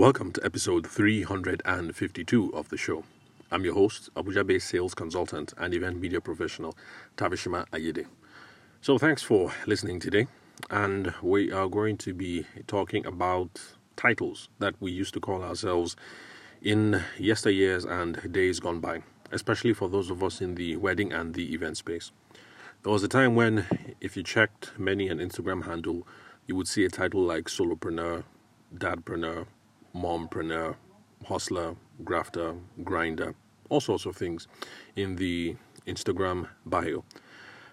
Welcome to episode 352 of the show. I'm your host, Abuja based sales consultant and event media professional, Tavishima Ayede. So, thanks for listening today. And we are going to be talking about titles that we used to call ourselves in yesteryears and days gone by, especially for those of us in the wedding and the event space. There was a time when, if you checked many an Instagram handle, you would see a title like solopreneur, dadpreneur, mompreneur, hustler, grafter, grinder, all sorts of things in the Instagram bio.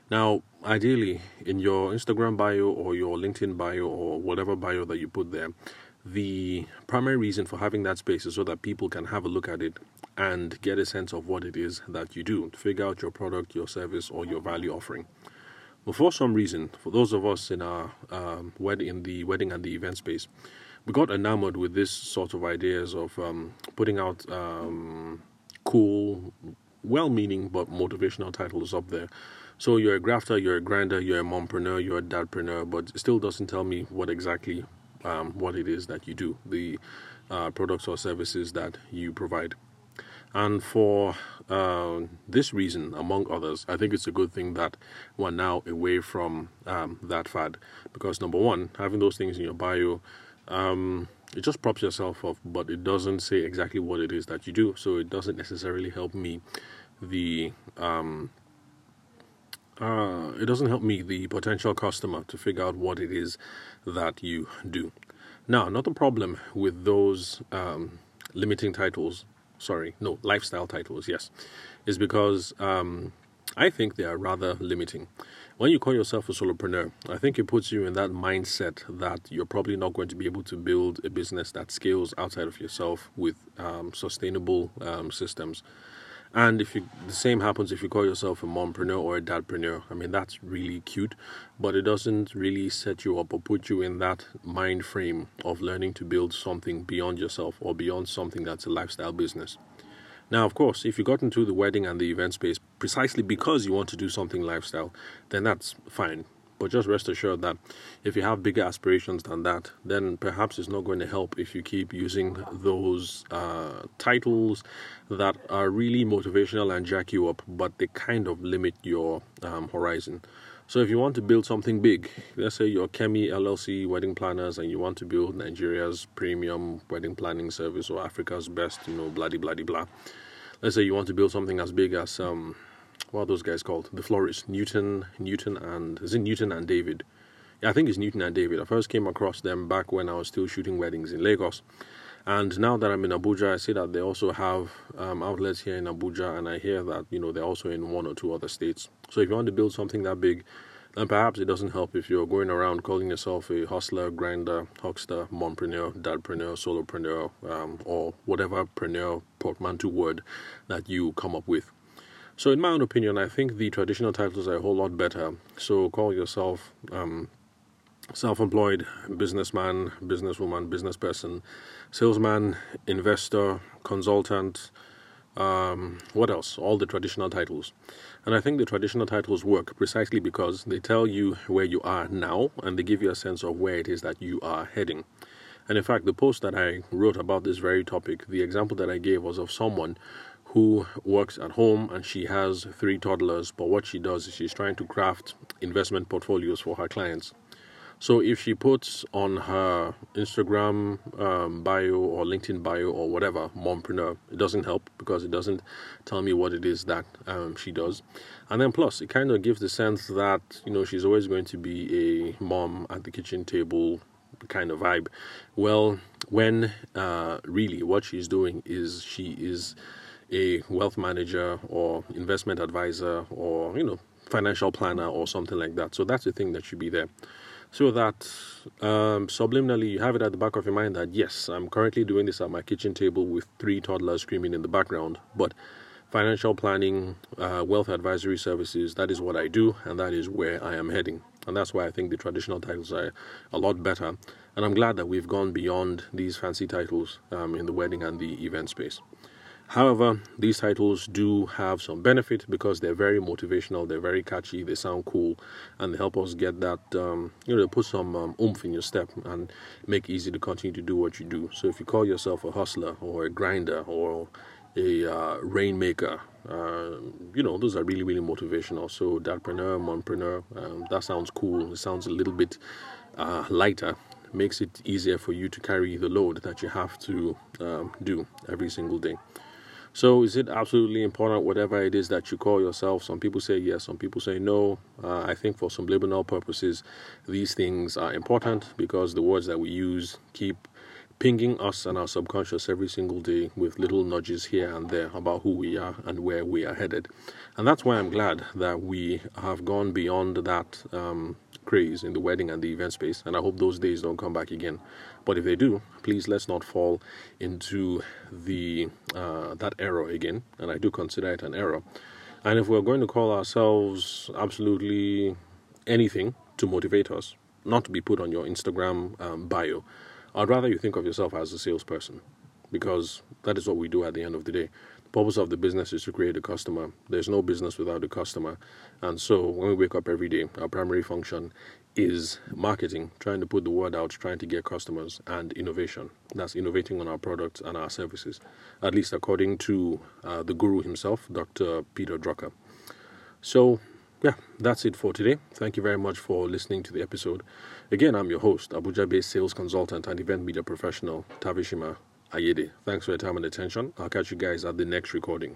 Now, ideally, in your Instagram bio or your LinkedIn bio or whatever bio that you put there, the primary reason for having that space is so that people can have a look at it and get a sense of what it is that you do, figure out your product, your service, or your value offering. But for some reason, for those of us in our um, wedding, in the wedding and the event space, got enamored with this sort of ideas of um, putting out um, cool, well-meaning but motivational titles up there. So you're a grafter, you're a grinder, you're a mompreneur, you're a dadpreneur, but it still doesn't tell me what exactly um, what it is that you do, the uh, products or services that you provide. And for uh, this reason, among others, I think it's a good thing that we're now away from um, that fad. Because, number one, having those things in your bio um, it just props yourself up, but it doesn't say exactly what it is that you do. So it doesn't necessarily help me. The um, uh, it doesn't help me, the potential customer, to figure out what it is that you do. Now, another problem with those um, limiting titles, sorry, no, lifestyle titles, yes, is because um, I think they are rather limiting. When you call yourself a solopreneur, I think it puts you in that mindset that you're probably not going to be able to build a business that scales outside of yourself with um, sustainable um, systems. And if you, the same happens if you call yourself a mompreneur or a dadpreneur. I mean, that's really cute, but it doesn't really set you up or put you in that mind frame of learning to build something beyond yourself or beyond something that's a lifestyle business. Now, of course, if you got into the wedding and the event space precisely because you want to do something lifestyle, then that's fine. But just rest assured that if you have bigger aspirations than that, then perhaps it's not going to help if you keep using those uh, titles that are really motivational and jack you up, but they kind of limit your um, horizon. So if you want to build something big, let's say you're Kemi LLC wedding planners and you want to build Nigeria's premium wedding planning service or Africa's best, you know, bloody bloody blah. Let's say you want to build something as big as um what are those guys called? The florists, Newton, Newton and is it Newton and David? Yeah, I think it's Newton and David. I first came across them back when I was still shooting weddings in Lagos. And now that I'm in Abuja, I see that they also have um, outlets here in Abuja, and I hear that you know they're also in one or two other states. So if you want to build something that big, then perhaps it doesn't help if you're going around calling yourself a hustler, grinder, huckster, mompreneur, dadpreneur, solopreneur, um, or whatever preneur portmanteau word that you come up with. So, in my own opinion, I think the traditional titles are a whole lot better. So, call yourself um, self employed businessman, businesswoman, business person, salesman, investor, consultant, um, what else? All the traditional titles. And I think the traditional titles work precisely because they tell you where you are now and they give you a sense of where it is that you are heading. And in fact, the post that I wrote about this very topic, the example that I gave was of someone who works at home and she has three toddlers, but what she does is she's trying to craft investment portfolios for her clients. So if she puts on her Instagram um, bio or LinkedIn bio or whatever, mompreneur, it doesn't help because it doesn't tell me what it is that um, she does. And then plus, it kind of gives the sense that you know she's always going to be a mom at the kitchen table kind of vibe. Well, when uh, really what she's doing is she is a wealth manager or investment advisor or you know financial planner or something like that. So that's the thing that should be there so that um, subliminally you have it at the back of your mind that yes, I'm currently doing this at my kitchen table with three toddlers screaming in the background, but financial planning, uh, wealth advisory services, that is what I do, and that is where I am heading. And that's why I think the traditional titles are a lot better. And I'm glad that we've gone beyond these fancy titles um, in the wedding and the event space. However, these titles do have some benefit because they're very motivational, they're very catchy, they sound cool, and they help us get that, um, you know, put some um, oomph in your step and make it easy to continue to do what you do. So if you call yourself a hustler or a grinder or a uh, rainmaker, uh, you know, those are really, really motivational. So, dadpreneur, mompreneur, um, that sounds cool. It sounds a little bit uh, lighter makes it easier for you to carry the load that you have to um, do every single day. So, is it absolutely important, whatever it is that you call yourself? Some people say yes, some people say no. Uh, I think for some subliminal purposes, these things are important because the words that we use keep pinging us and our subconscious every single day with little nudges here and there about who we are and where we are headed. And that's why I'm glad that we have gone beyond that um, craze in the wedding and the event space. And I hope those days don't come back again. But if they do, please let's not fall into the uh, that error again. And I do consider it an error. And if we're going to call ourselves absolutely anything to motivate us, not to be put on your Instagram um, bio, I'd rather you think of yourself as a salesperson because that is what we do at the end of the day. The purpose of the business is to create a customer. There's no business without a customer. And so when we wake up every day, our primary function is marketing, trying to put the word out, trying to get customers, and innovation. That's innovating on our products and our services, at least according to uh, the guru himself, Dr. Peter Drucker. So yeah, that's it for today. Thank you very much for listening to the episode. Again, I'm your host, Abuja based sales consultant and event media professional, Tavishima Ayede. Thanks for your time and attention. I'll catch you guys at the next recording.